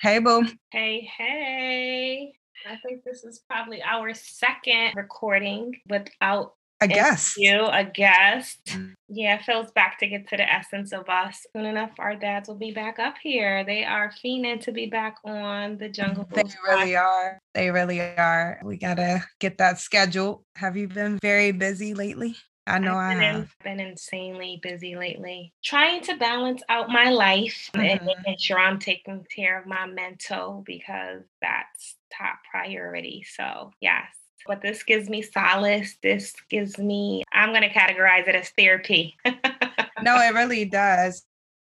Hey, boo. Hey, hey. I think this is probably our second recording without a guest. You, a guest. Yeah, feels back to get to the essence of us. Soon enough, our dads will be back up here. They are fiending to be back on the Jungle. They really are. They really are. We gotta get that scheduled. Have you been very busy lately? I know I've been, I have. been insanely busy lately, trying to balance out my life mm-hmm. and making sure I'm taking care of my mental because that's top priority. So, yes, but this gives me solace. This gives me, I'm going to categorize it as therapy. no, it really does.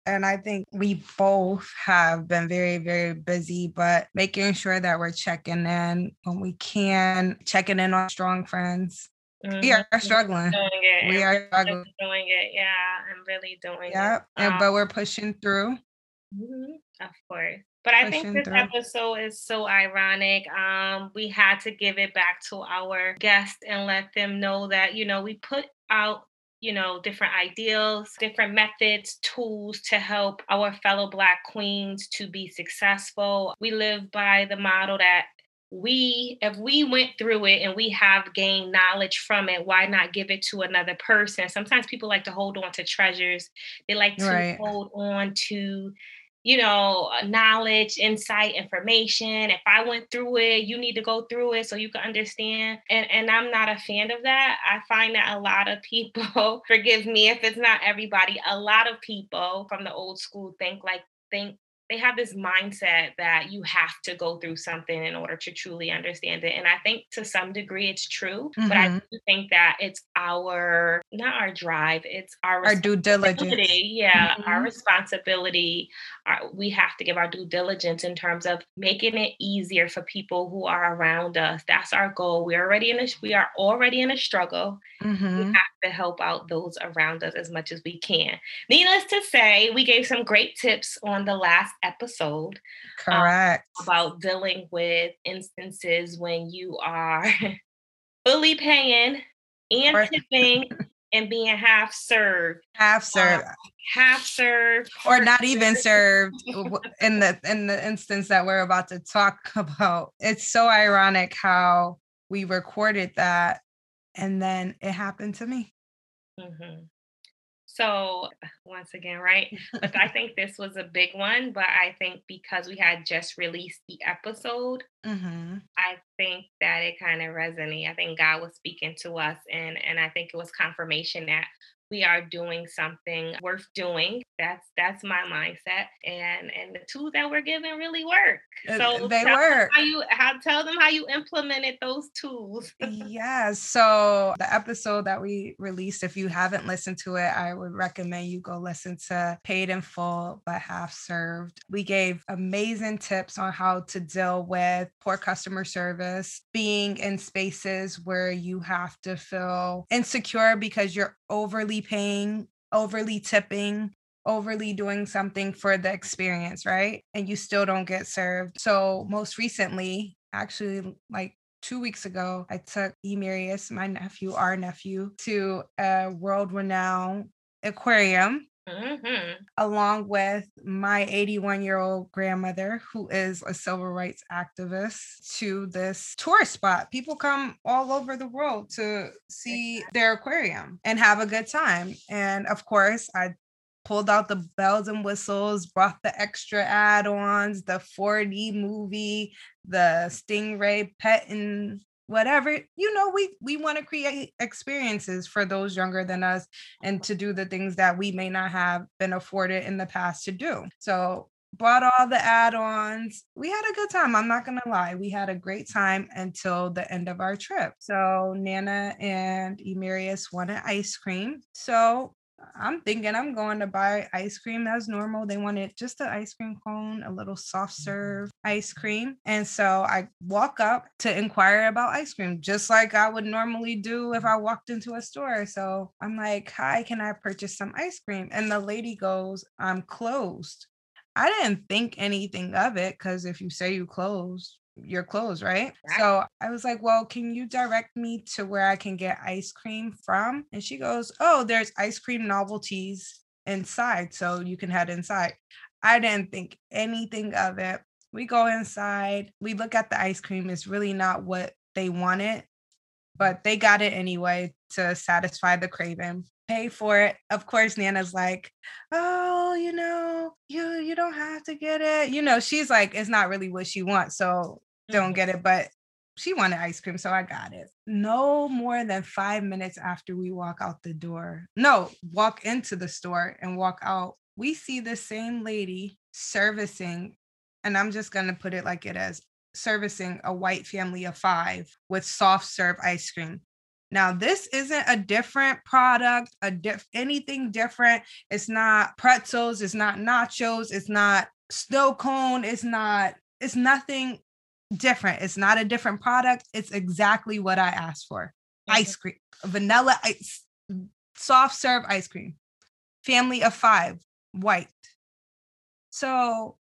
And I think we both have been very, very busy, but making sure that we're checking in when we can, checking in on strong friends. Mm-hmm. We are struggling. We are struggling. Doing it. Yeah, I'm really doing yeah, it. Yeah, um, but we're pushing through. Mm-hmm. Of course. But I think this through. episode is so ironic. Um, we had to give it back to our guests and let them know that, you know, we put out you know, different ideals, different methods, tools to help our fellow Black queens to be successful. We live by the model that we, if we went through it and we have gained knowledge from it, why not give it to another person? Sometimes people like to hold on to treasures, they like to right. hold on to you know, uh, knowledge, insight, information. If I went through it, you need to go through it so you can understand. And and I'm not a fan of that. I find that a lot of people, forgive me if it's not everybody, a lot of people from the old school think like think they have this mindset that you have to go through something in order to truly understand it. And I think to some degree it's true, mm-hmm. but I mm-hmm. do think that it's our not our drive, it's our our due diligence. Yeah, mm-hmm. our responsibility. Our, we have to give our due diligence in terms of making it easier for people who are around us. That's our goal. We're already in a we are already in a struggle. Mm-hmm. We have to help out those around us as much as we can. Needless to say, we gave some great tips on the last episode. Um, Correct. Um, about dealing with instances when you are fully paying and tipping and being half served. Half served. Um, half served. Or not even served in the in the instance that we're about to talk about. It's so ironic how we recorded that and then it happened to me. Mm-hmm. So once again, right? but I think this was a big one. But I think because we had just released the episode, mm-hmm. I think that it kind of resonated. I think God was speaking to us, and and I think it was confirmation that we are doing something worth doing. That's that's my mindset, and and the tools that we're given really work. So they work. How you how tell them how you implemented those tools. yeah. So the episode that we released, if you haven't listened to it, I would recommend you go listen to Paid in Full but Half Served. We gave amazing tips on how to deal with poor customer service, being in spaces where you have to feel insecure because you're overly paying, overly tipping, overly doing something for the experience, right? And you still don't get served. So, most recently, actually, like two weeks ago, I took Emirius, my nephew, our nephew, to a world renowned aquarium Mm-hmm. along with my 81 year old grandmother, who is a civil rights activist, to this tourist spot. People come all over the world to see their aquarium and have a good time. And of course, I pulled out the bells and whistles, brought the extra add ons, the 4D movie, the Stingray pet and whatever you know we we want to create experiences for those younger than us and to do the things that we may not have been afforded in the past to do. So bought all the add-ons. We had a good time i'm not gonna lie we had a great time until the end of our trip. So nana and emirius wanted ice cream. So I'm thinking I'm going to buy ice cream as normal. They wanted just an ice cream cone, a little soft mm-hmm. serve ice cream. And so I walk up to inquire about ice cream, just like I would normally do if I walked into a store. So I'm like, Hi, can I purchase some ice cream? And the lady goes, I'm closed. I didn't think anything of it because if you say you closed, your clothes, right? So I was like, well, can you direct me to where I can get ice cream from? And she goes, oh, there's ice cream novelties inside. So you can head inside. I didn't think anything of it. We go inside. We look at the ice cream. It's really not what they wanted, but they got it anyway to satisfy the craving. Pay for it. Of course, Nana's like, "Oh, you know, you you don't have to get it." You know, she's like, it's not really what she wants, so don't get it. But she wanted ice cream, so I got it. No more than five minutes after we walk out the door, no, walk into the store and walk out, we see the same lady servicing, and I'm just gonna put it like it is servicing a white family of five with soft serve ice cream. Now, this isn't a different product, a diff- anything different. It's not pretzels, it's not nachos, it's not snow cone, it's not, it's nothing different. It's not a different product. It's exactly what I asked for. Ice cream, vanilla ice, mm, soft serve ice cream. Family of five, white. So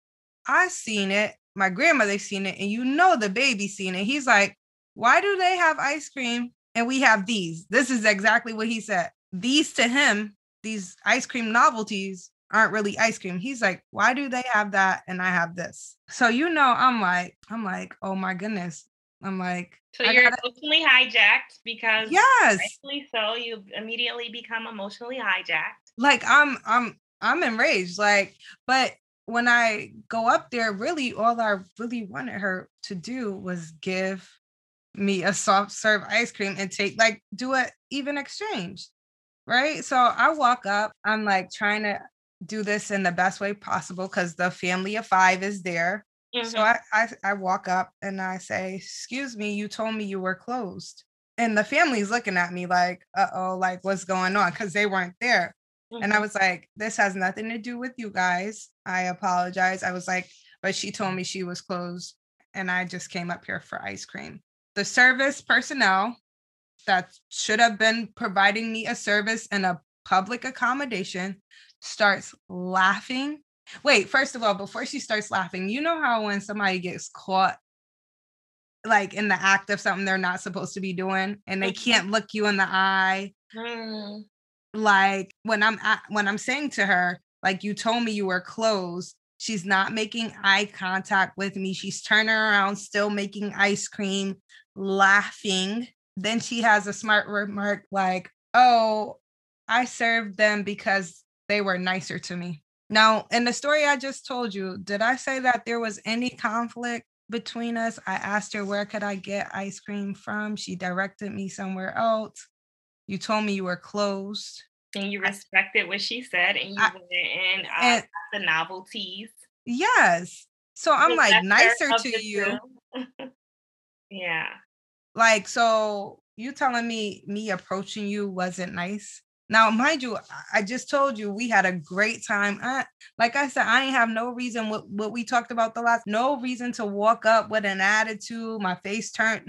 I seen it. My grandmother seen it, and you know the baby seen it. He's like, "Why do they have ice cream and we have these?" This is exactly what he said. These to him, these ice cream novelties aren't really ice cream. He's like, why do they have that and I have this? So you know, I'm like, I'm like, oh my goodness. I'm like, so you're gotta... emotionally hijacked because yes, so you immediately become emotionally hijacked. Like I'm, I'm, I'm enraged. Like, but when I go up there, really, all I really wanted her to do was give me a soft serve ice cream and take like do a even exchange right so i walk up i'm like trying to do this in the best way possible because the family of five is there. Mm-hmm. So I, I I walk up and I say, "Excuse me, you told me you were closed." And the family's looking at me like, "Uh oh, like what's going on?" Because they weren't there. Mm-hmm. And I mm-hmm. was like, "This has nothing to do with you guys. I apologize." I was like, "But she told me she was closed, and I just came up here for ice cream." The service personnel that should have been providing me a service and a public accommodation starts laughing. Wait, first of all, before she starts laughing, you know how when somebody gets caught like in the act of something they're not supposed to be doing and they mm-hmm. can't look you in the eye. Mm. Like when I'm at, when I'm saying to her, like you told me you were closed, she's not making eye contact with me. She's turning around, still making ice cream, laughing. Then she has a smart remark like, "Oh, I served them because they were nicer to me. Now, in the story I just told you, did I say that there was any conflict between us? I asked her where could I get ice cream from. She directed me somewhere else. You told me you were closed. And you respected what she said and you I, went in uh, and, the novelties. Yes. So I'm like nicer to you. yeah. Like, so you telling me me approaching you wasn't nice? Now, mind you, I just told you we had a great time. I, like I said, I ain't have no reason what, what we talked about the last, no reason to walk up with an attitude, my face turned.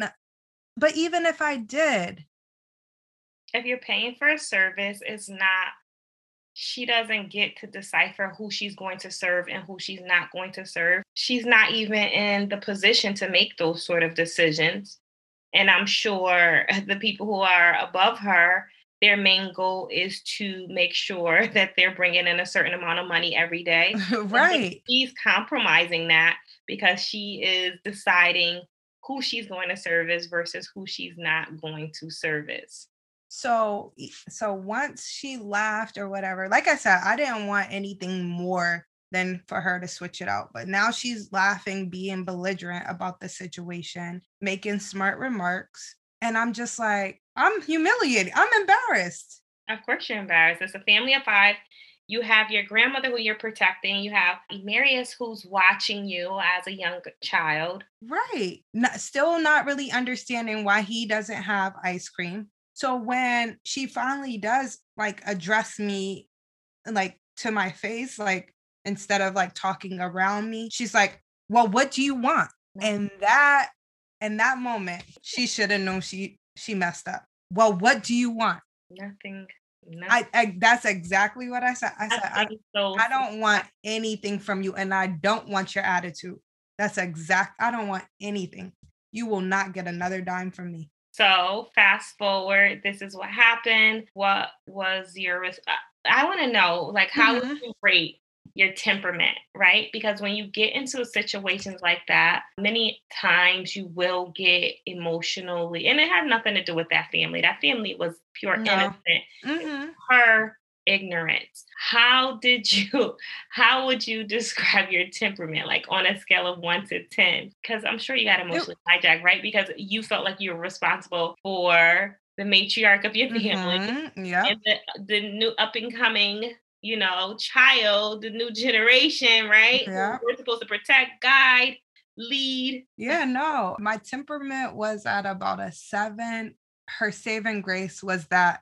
But even if I did. If you're paying for a service, it's not, she doesn't get to decipher who she's going to serve and who she's not going to serve. She's not even in the position to make those sort of decisions. And I'm sure the people who are above her their main goal is to make sure that they're bringing in a certain amount of money every day. right. She's compromising that because she is deciding who she's going to service versus who she's not going to service. So so once she laughed or whatever, like I said, I didn't want anything more than for her to switch it out. But now she's laughing, being belligerent about the situation, making smart remarks. And I'm just like, I'm humiliated. I'm embarrassed. Of course, you're embarrassed. It's a family of five. You have your grandmother who you're protecting. You have Marius who's watching you as a young child. Right. Not, still not really understanding why he doesn't have ice cream. So when she finally does like address me like to my face, like instead of like talking around me, she's like, Well, what do you want? Mm-hmm. And that in that moment, she should have known she she messed up. Well, what do you want? Nothing. nothing. I, I, that's exactly what I said. I said I, so I don't want anything from you, and I don't want your attitude. That's exact. I don't want anything. You will not get another dime from me. So fast forward. This is what happened. What was your? I want to know, like, how mm-hmm. would you rate your temperament, right? Because when you get into situations like that, many times you will get emotionally, and it had nothing to do with that family. That family was pure no. innocent. Mm-hmm. Her ignorance. How did you, how would you describe your temperament, like on a scale of one to 10? Because I'm sure you got emotionally hijacked, right? Because you felt like you were responsible for the matriarch of your family mm-hmm. yeah. and the, the new up and coming you know child the new generation right? Yeah. we're supposed to protect guide lead. Yeah no. My temperament was at about a seven. Her saving grace was that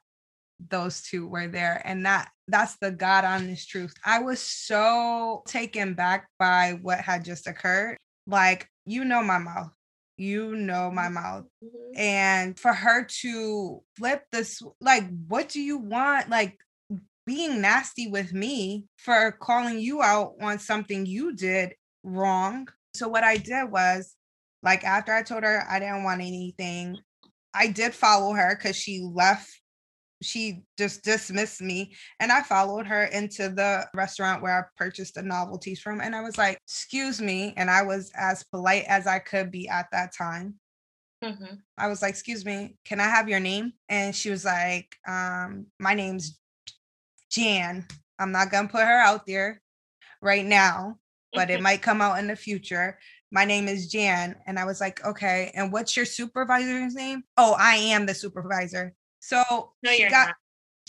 those two were there and that that's the god honest truth. I was so taken back by what had just occurred. Like you know my mouth. You know my mm-hmm. mouth. Mm-hmm. and for her to flip this like what do you want? Like being nasty with me for calling you out on something you did wrong. So what i did was like after i told her i didn't want anything i did follow her because she left she just dismissed me and i followed her into the restaurant where i purchased the novelties from and i was like excuse me and i was as polite as i could be at that time. Mm-hmm. i was like excuse me can i have your name? And she was like um, my name's jan i'm not gonna put her out there right now but it mm-hmm. might come out in the future my name is jan and i was like okay and what's your supervisor's name oh i am the supervisor so no, she got not.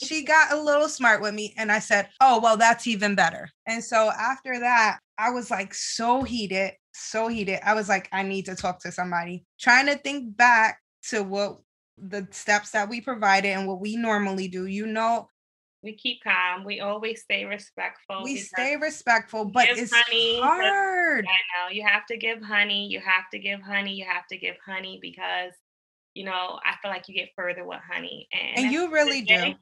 she got a little smart with me and I said, "Oh, well that's even better." And so after that, I was like so heated, so heated. I was like, I need to talk to somebody. Trying to think back to what the steps that we provided and what we normally do. You know, we keep calm. We always stay respectful. We stay respectful, but it's honey, hard. I know you have to give honey. You have to give honey. You have to give honey because you know, I feel like you get further with honey. And, and you really do.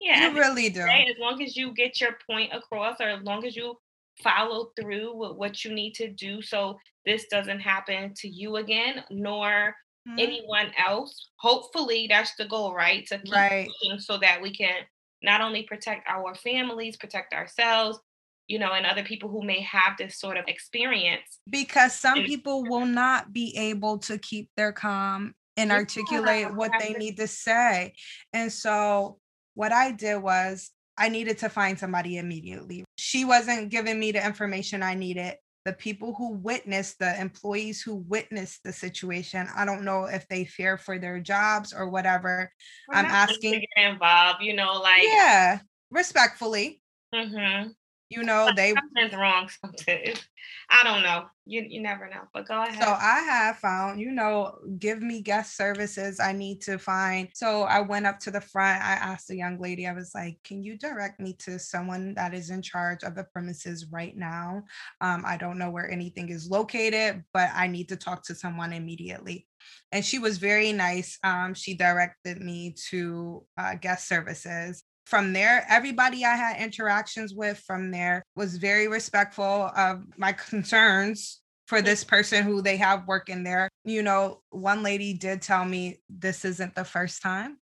Yeah. You really do. As long as you get your point across or as long as you follow through with what you need to do so this doesn't happen to you again, nor mm-hmm. anyone else. Hopefully that's the goal, right? To keep right. so that we can not only protect our families, protect ourselves, you know, and other people who may have this sort of experience. Because some people will not be able to keep their calm and articulate what they need to say. And so what I did was I needed to find somebody immediately. She wasn't giving me the information I needed. The people who witnessed, the employees who witnessed the situation, I don't know if they fear for their jobs or whatever. We're I'm asking. get Involved, you know, like yeah, respectfully. Mm-hmm you know they something's wrong sometimes. i don't know. You you never know but go ahead. So i have found you know give me guest services i need to find. So i went up to the front i asked the young lady i was like can you direct me to someone that is in charge of the premises right now? Um, i don't know where anything is located but i need to talk to someone immediately. And she was very nice um, she directed me to uh, guest services from there everybody i had interactions with from there was very respectful of my concerns for this person who they have working there you know one lady did tell me this isn't the first time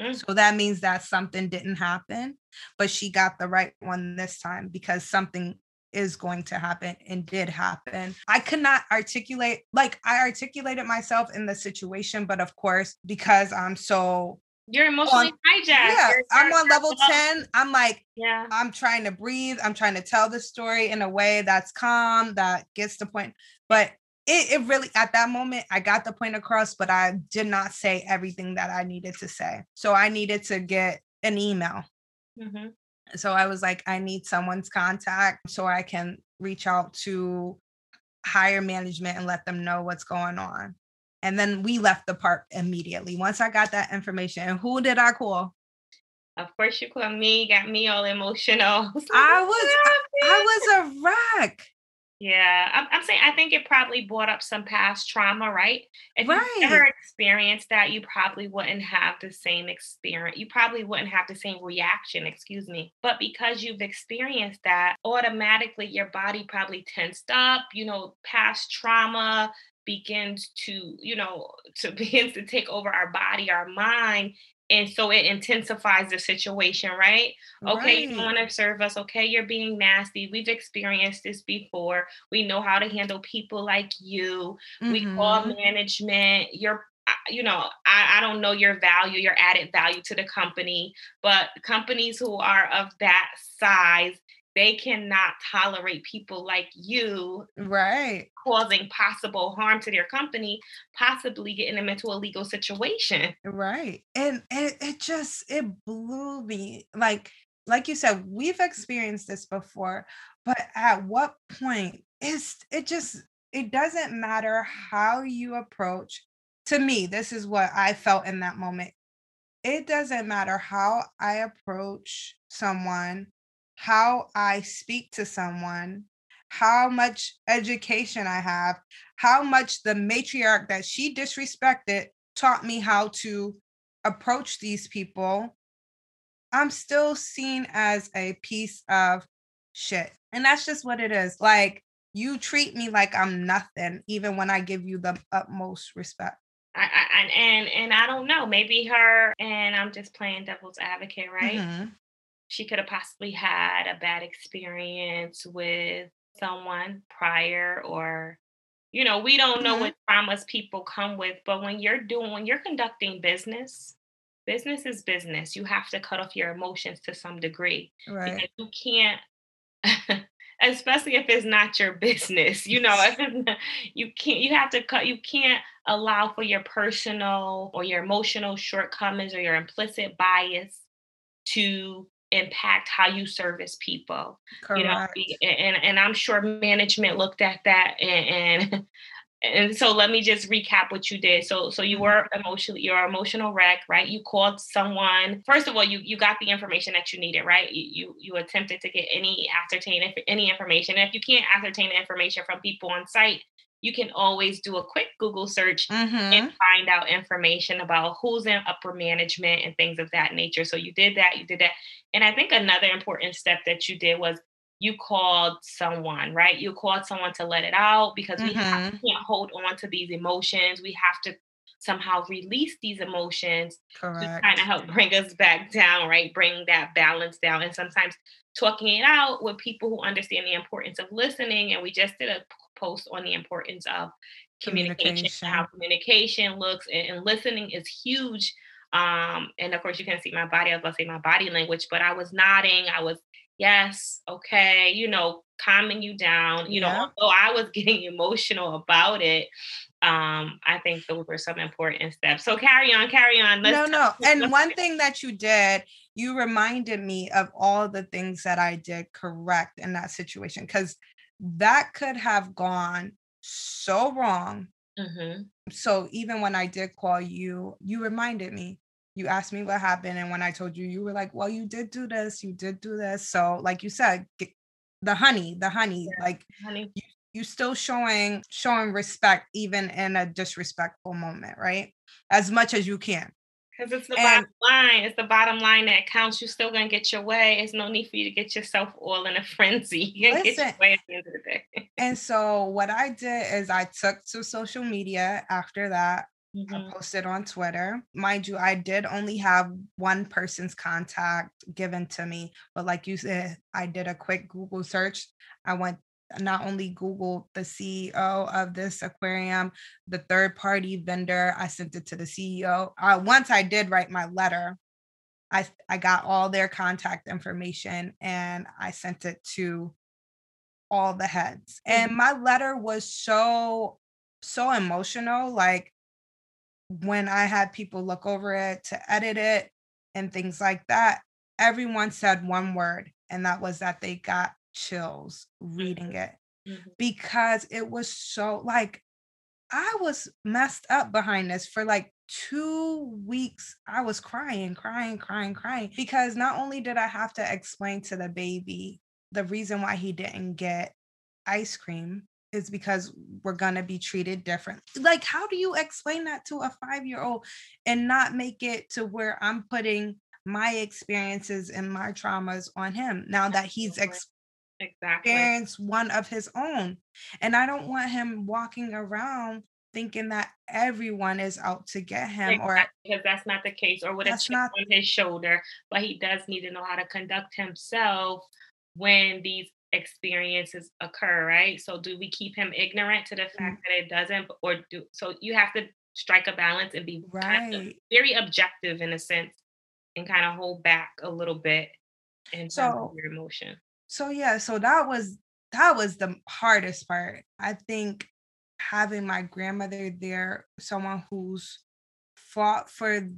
mm. so that means that something didn't happen but she got the right one this time because something is going to happen and did happen. I could not articulate, like, I articulated myself in the situation, but of course, because I'm so you're emotionally on, hijacked. Yeah, you're, I'm on level 10. I'm like, yeah, I'm trying to breathe. I'm trying to tell the story in a way that's calm, that gets the point. But it, it really, at that moment, I got the point across, but I did not say everything that I needed to say. So I needed to get an email. Mm-hmm. So I was like, I need someone's contact so I can reach out to higher management and let them know what's going on. And then we left the park immediately. Once I got that information, and who did I call? Of course, you called me, got me all emotional. I was, I, I was a wreck. Yeah, I'm, I'm, saying I think it probably brought up some past trauma, right? If right. you ever experienced that, you probably wouldn't have the same experience. You probably wouldn't have the same reaction, excuse me. But because you've experienced that, automatically your body probably tensed up, you know, past trauma, begins to you know to begins to take over our body our mind and so it intensifies the situation right okay right. you want to serve us okay you're being nasty we've experienced this before we know how to handle people like you mm-hmm. we call mm-hmm. management you're you know I, I don't know your value your added value to the company but companies who are of that size they cannot tolerate people like you right. causing possible harm to their company possibly getting them into a legal situation. Right and it, it just it blew me like like you said we've experienced this before but at what point is it just it doesn't matter how you approach to me this is what i felt in that moment. It doesn't matter how i approach someone how I speak to someone, how much education I have, how much the matriarch that she disrespected taught me how to approach these people, I'm still seen as a piece of shit. And that's just what it is. Like, you treat me like I'm nothing, even when I give you the utmost respect. I, I, and and I don't know. Maybe her and I'm just playing devil's advocate, right? Mm-hmm she could have possibly had a bad experience with someone prior or you know we don't know mm-hmm. what traumas people come with but when you're doing when you're conducting business business is business you have to cut off your emotions to some degree right you can't especially if it's not your business you know if it's not, you can't you have to cut you can't allow for your personal or your emotional shortcomings or your implicit bias to impact how you service people Correct. you know and and i'm sure management looked at that and, and and so let me just recap what you did so so you mm-hmm. were emotionally you're emotional wreck right you called someone first of all you you got the information that you needed right you you, you attempted to get any ascertain if any information if you can't ascertain the information from people on site you can always do a quick Google search mm-hmm. and find out information about who's in upper management and things of that nature. So you did that, you did that. And I think another important step that you did was you called someone, right? You called someone to let it out because mm-hmm. we, have, we can't hold on to these emotions. We have to somehow release these emotions Correct. to kind of help bring us back down, right? Bring that balance down. And sometimes talking it out with people who understand the importance of listening. And we just did a post on the importance of communication, communication. how communication looks, and, and, listening is huge. Um, and of course, you can't see my body. I was to say my body language, but I was nodding. I was yes, okay, you know, calming you down. You yeah. know, although I was getting emotional about it, um, I think those were some important steps. So carry on, carry on. Let's no, no. And one thing that you did, you reminded me of all the things that I did correct in that situation because that could have gone so wrong. Mm-hmm. So even when I did call you, you reminded me. You asked me what happened, and when I told you, you were like, "Well, you did do this. You did do this." So, like you said, the honey, the honey, yeah, like honey. You, you still showing showing respect even in a disrespectful moment, right? As much as you can. Because it's the and, bottom line. It's the bottom line that counts. You're still gonna get your way. It's no need for you to get yourself all in a frenzy. You're gonna listen, get your way at the end of the day. and so what I did is I took to social media after that. Mm-hmm. I posted on Twitter. Mind you, I did only have one person's contact given to me, but like you said, I did a quick Google search. I went not only Google the CEO of this aquarium, the third party vendor, I sent it to the CEO. Uh, once I did write my letter, I, I got all their contact information and I sent it to all the heads. And my letter was so, so emotional. Like when I had people look over it to edit it and things like that, everyone said one word, and that was that they got chills reading it mm-hmm. because it was so like I was messed up behind this for like two weeks. I was crying, crying, crying, crying because not only did I have to explain to the baby the reason why he didn't get ice cream is because we're going to be treated different. Like, how do you explain that to a five year old and not make it to where I'm putting my experiences and my traumas on him now that he's ex- exactly experience one of his own and i don't want him walking around thinking that everyone is out to get him exactly, or because that's not the case or with a chip not, on his shoulder but he does need to know how to conduct himself when these experiences occur right so do we keep him ignorant to the fact mm-hmm. that it doesn't or do so you have to strike a balance and be right. kind of very objective in a sense and kind of hold back a little bit in so, your emotion so yeah so that was that was the hardest part i think having my grandmother there, someone who's fought for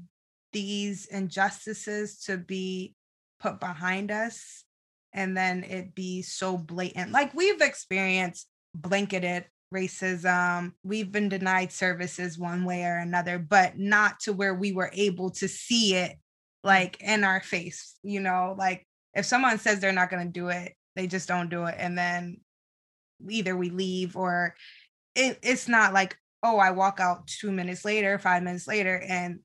these injustices to be put behind us and then it be so blatant. Like we've experienced blanketed racism, we've been denied services one way or another, but not to where we were able to see it like in our face, you know, like if someone says they're not going to do it, they just don't do it and then either we leave or it, it's not like oh i walk out two minutes later five minutes later and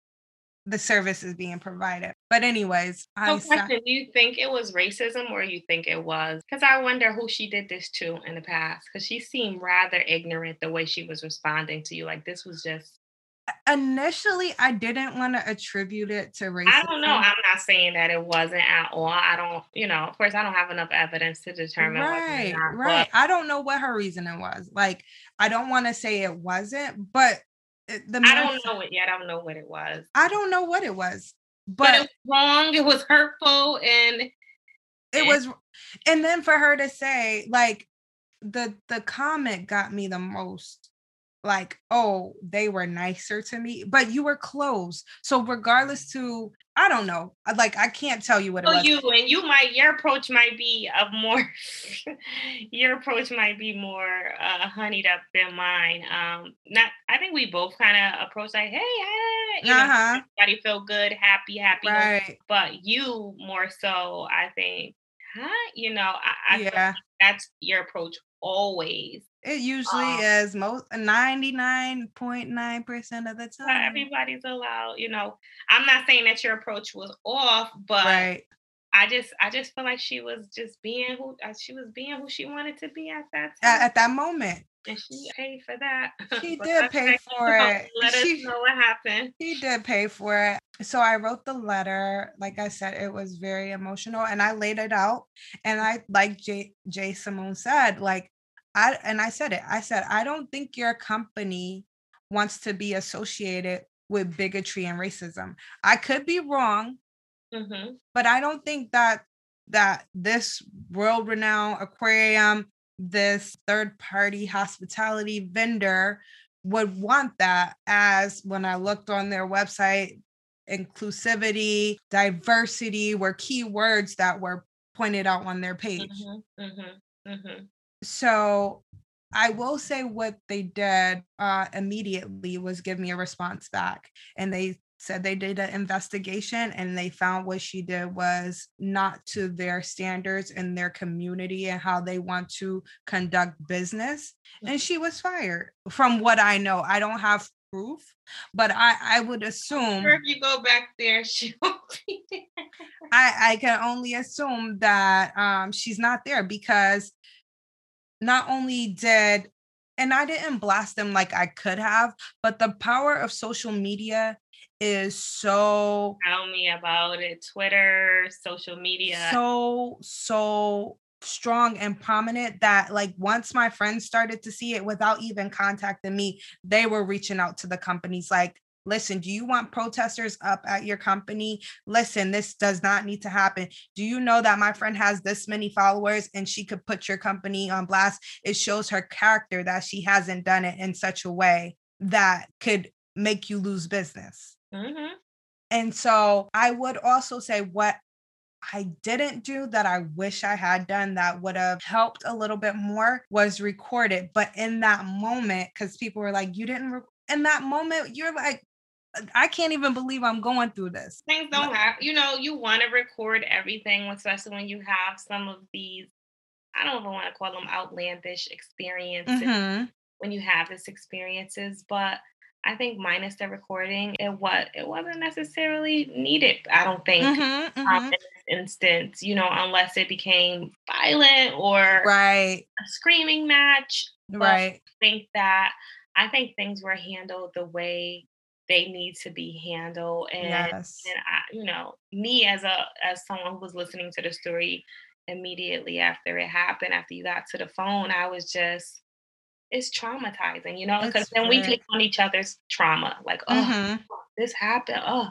the service is being provided. But anyways I question, do you think it was racism or you think it was? Because i wonder who she did this to in the past because she seemed rather ignorant the way she was responding to you like this was just initially I didn't want to attribute it to racism. I don't know. I'm not saying that it wasn't at all. I don't, you know, of course I don't have enough evidence to determine. Right, not, right. But, I don't know what her reasoning was. Like, I don't want to say it wasn't, but the I don't know it yet. I don't know what it was. I don't know what it was. But, but it was wrong. It was hurtful and it and, was and then for her to say like the the comment got me the most like oh they were nicer to me but you were close so regardless to i don't know like i can't tell you what it oh, was you and you might your approach might be of more your approach might be more uh honeyed up than mine um not i think we both kind of approach like hey, hey you uh-huh. know everybody feel good happy happy right. but you more so i think huh you know i, I yeah that's your approach always it usually um, is most 99.9% of the time. Everybody's allowed, you know. I'm not saying that your approach was off, but right. I just I just feel like she was just being who uh, she was being who she wanted to be at that time. At, at that moment. And she paid for that. She did pay for it. Let she, us know what happened. She did pay for it. So I wrote the letter. Like I said, it was very emotional and I laid it out. And I, like Jay, Jay Simone said, like I and I said it. I said I don't think your company wants to be associated with bigotry and racism. I could be wrong, mm-hmm. but I don't think that that this world-renowned aquarium, this third-party hospitality vendor would want that as when I looked on their website, inclusivity, diversity were keywords that were pointed out on their page. Mm-hmm, mm-hmm, mm-hmm so I will say what they did uh, immediately was give me a response back. And they said they did an investigation and they found what she did was not to their standards in their community and how they want to conduct business. And she was fired. From what I know, I don't have proof, but I, I would assume sure if you go back there, she won't be there. I, I can only assume that um, she's not there because not only did and I didn't blast them like I could have, but the power of social media is so tell me about it. Twitter, social media. So, so strong and prominent that like once my friends started to see it without even contacting me, they were reaching out to the companies like, Listen, do you want protesters up at your company? Listen, this does not need to happen. Do you know that my friend has this many followers and she could put your company on blast? It shows her character that she hasn't done it in such a way that could make you lose business. Mm-hmm. And so I would also say what I didn't do that I wish I had done that would have helped a little bit more was recorded. But in that moment, because people were like, you didn't, re-. in that moment, you're like, I can't even believe I'm going through this. Things don't have, you know, you want to record everything, especially when you have some of these, I don't even want to call them outlandish experiences mm-hmm. when you have this experiences, but I think minus the recording, it what it wasn't necessarily needed. I don't think mm-hmm, um, mm-hmm. in this instance, you know, unless it became violent or right a screaming match. But right. I think that I think things were handled the way they need to be handled. And, Yes. and I, you know, me as a as someone who was listening to the story immediately after it happened, after you got to the phone, I was just it's traumatizing, you know, because then we take on each other's trauma, like, oh, Mhm. this happened. Oh,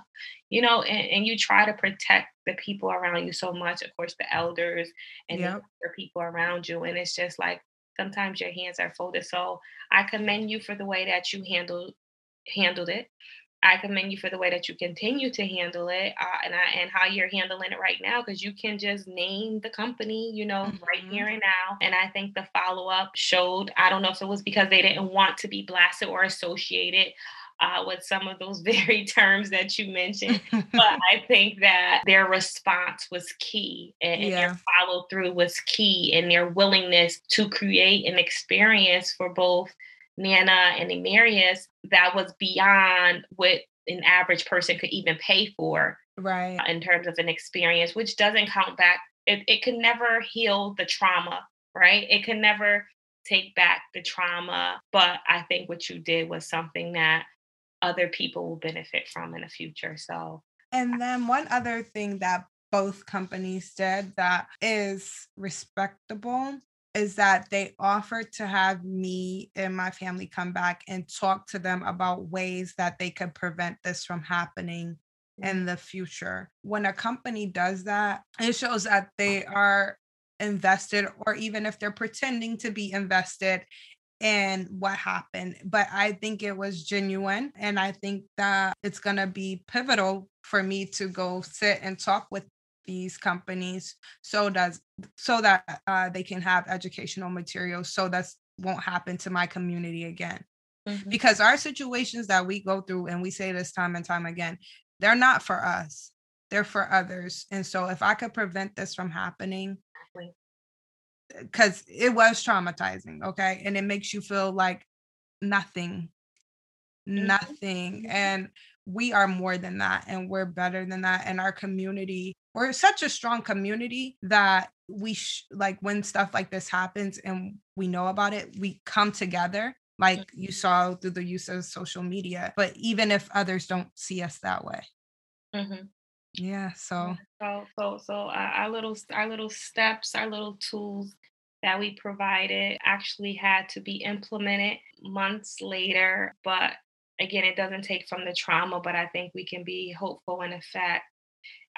you know, and, and you try to protect the people around you so much, of course, the elders and the Yep. younger people around you. And it's just like sometimes your hands are folded. So I commend you for the way that you handled handled it. I commend you for the way that you continue to handle it, uh, and I, and how you're handling it right now, because you can just name the company, you know, right Mhm. here and now. And I think the follow up showed. I don't know if it was because they didn't want to be blasted or associated uh, with some of those very terms that you mentioned, but I think that their response was key, and, and their follow through was key, and their willingness to create an experience for both Nana and Emerius that was beyond what an average person could even pay for Right. Uh, in terms of an experience, which doesn't count back. It, it can never heal the trauma, right? It can never take back the trauma. But I think what you did was something that other people will benefit from in the future. So, And then one other thing that both companies did that is respectable is that they offered to have me and my family come back and talk to them about ways that they could prevent this from happening mm, in the future. When a company does that, it shows that they are invested, or even if they're pretending to be invested and what happened. But I think it was genuine. And I think that it's going to be pivotal for me to go sit and talk with these companies so does so that uh, they can have educational materials so that won't happen to my community again. Mhm, because our situations that we go through and we say this time and time again they're not for us they're for others. And so if i could prevent this from happening because it was traumatizing okay? And it makes you feel like nothing Mhm, nothing. Mhm. and we are more than that and we're better than that and our community we're such a strong community that we sh- like when stuff like this happens and we know about it we come together like you saw through the use of social media but even if others don't see us that way Mhm. yeah Yeah. so So, so, so uh, our little, our little steps, our little tools that we provided actually had to be implemented months later. But again, it doesn't take from the trauma. But I think we can be hopeful in the fact,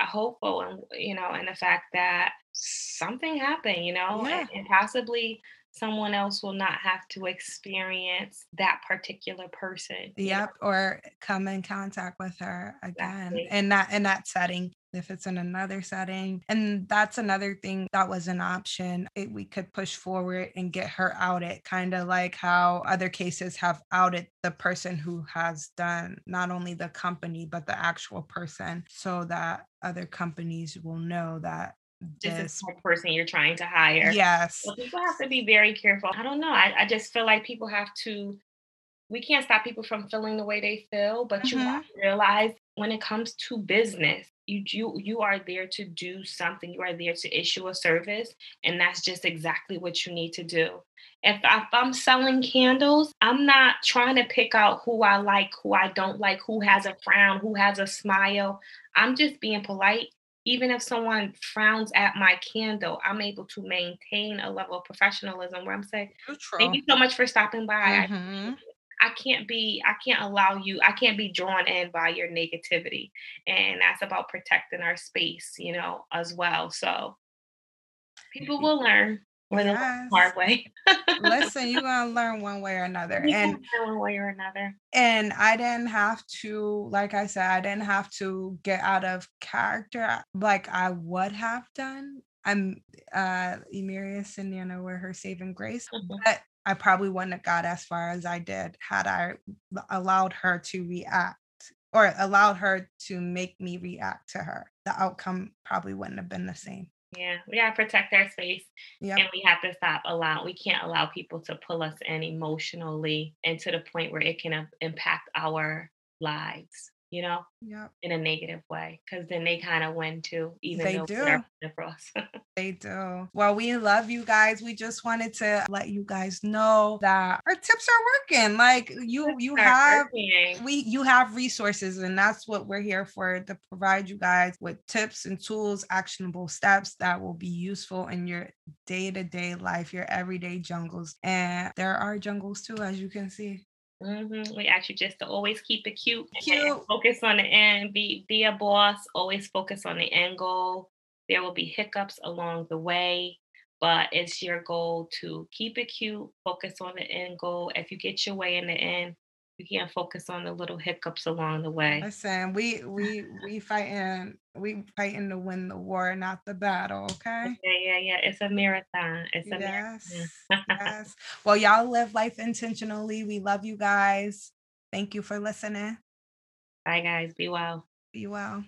uh, hopeful, and you know, in the fact that something happened, you know, and, yeah and possibly someone else will not have to experience that particular person. You know, Yep, or come in contact with her again exactly. in that in that setting, if it's in another setting. And that's another thing that was an option. It, we could push forward and get her outed, kind of like how other cases have outed the person who has done not only the company, but the actual person, so that other companies will know that This is the person you're trying to hire. yes. Well, people have to be very careful. I don't know. I, I just feel like people have to, we can't stop people from feeling the way they feel, but you have Mhm. to realize when it comes to business, you you you are there to do something. You are there to issue a service, and that's just exactly what you need to do. If, I, if I'm selling candles, I'm not trying to pick out who I like, who I don't like, who has a frown, who has a smile. I'm just being polite. Even if someone frowns at my candle, I'm able to maintain a level of professionalism where I'm saying, Thank you so much for stopping by. Mhm. it. I can't be I can't allow you I can't be drawn in by your negativity. And that's about protecting our space, you know, as well. So people will learn Yes. hard way. Listen, you're gonna learn one way or another. we And learn one way or another. and I didn't have to, like I said, I didn't have to get out of character like I would have done. I'm uh Emirius and Nana were her saving grace, Mhm. but I probably wouldn't have got as far as I did had I allowed her to react or allowed her to make me react to her. The outcome probably wouldn't have been the same. Yeah, we gotta protect our space Yep. and we have to stop allow we can't allow people to pull us in emotionally and to the point where it can uh, impact our lives. You know, yep. in a negative way, because then they kind of win too, even they though do. for us. they do. Well, we love you guys. We just wanted to let you guys know that our tips are working. Like you, you have working. we you have resources, and that's what we're here for to provide you guys with tips and tools, actionable steps that will be useful in your day-to-day life, your everyday jungles. And there are jungles too, as you can see. Mm-hmm. We actually just to always keep it cute. Cute. Focus on the end. Be be a boss. Always focus on the end goal. There will be hiccups along the way, but it's your goal to keep it cute. Focus on the end goal. If you get your way in the end, you can't focus on the little hiccups along the way. Listen, we we we fighting we fighting to win the war, not the battle. Okay. Yeah, yeah, yeah. It's a marathon. It's a yes, marathon. yes. Well, y'all live life intentionally. We love you guys. Thank you for listening. Bye, guys. Be well. Be well.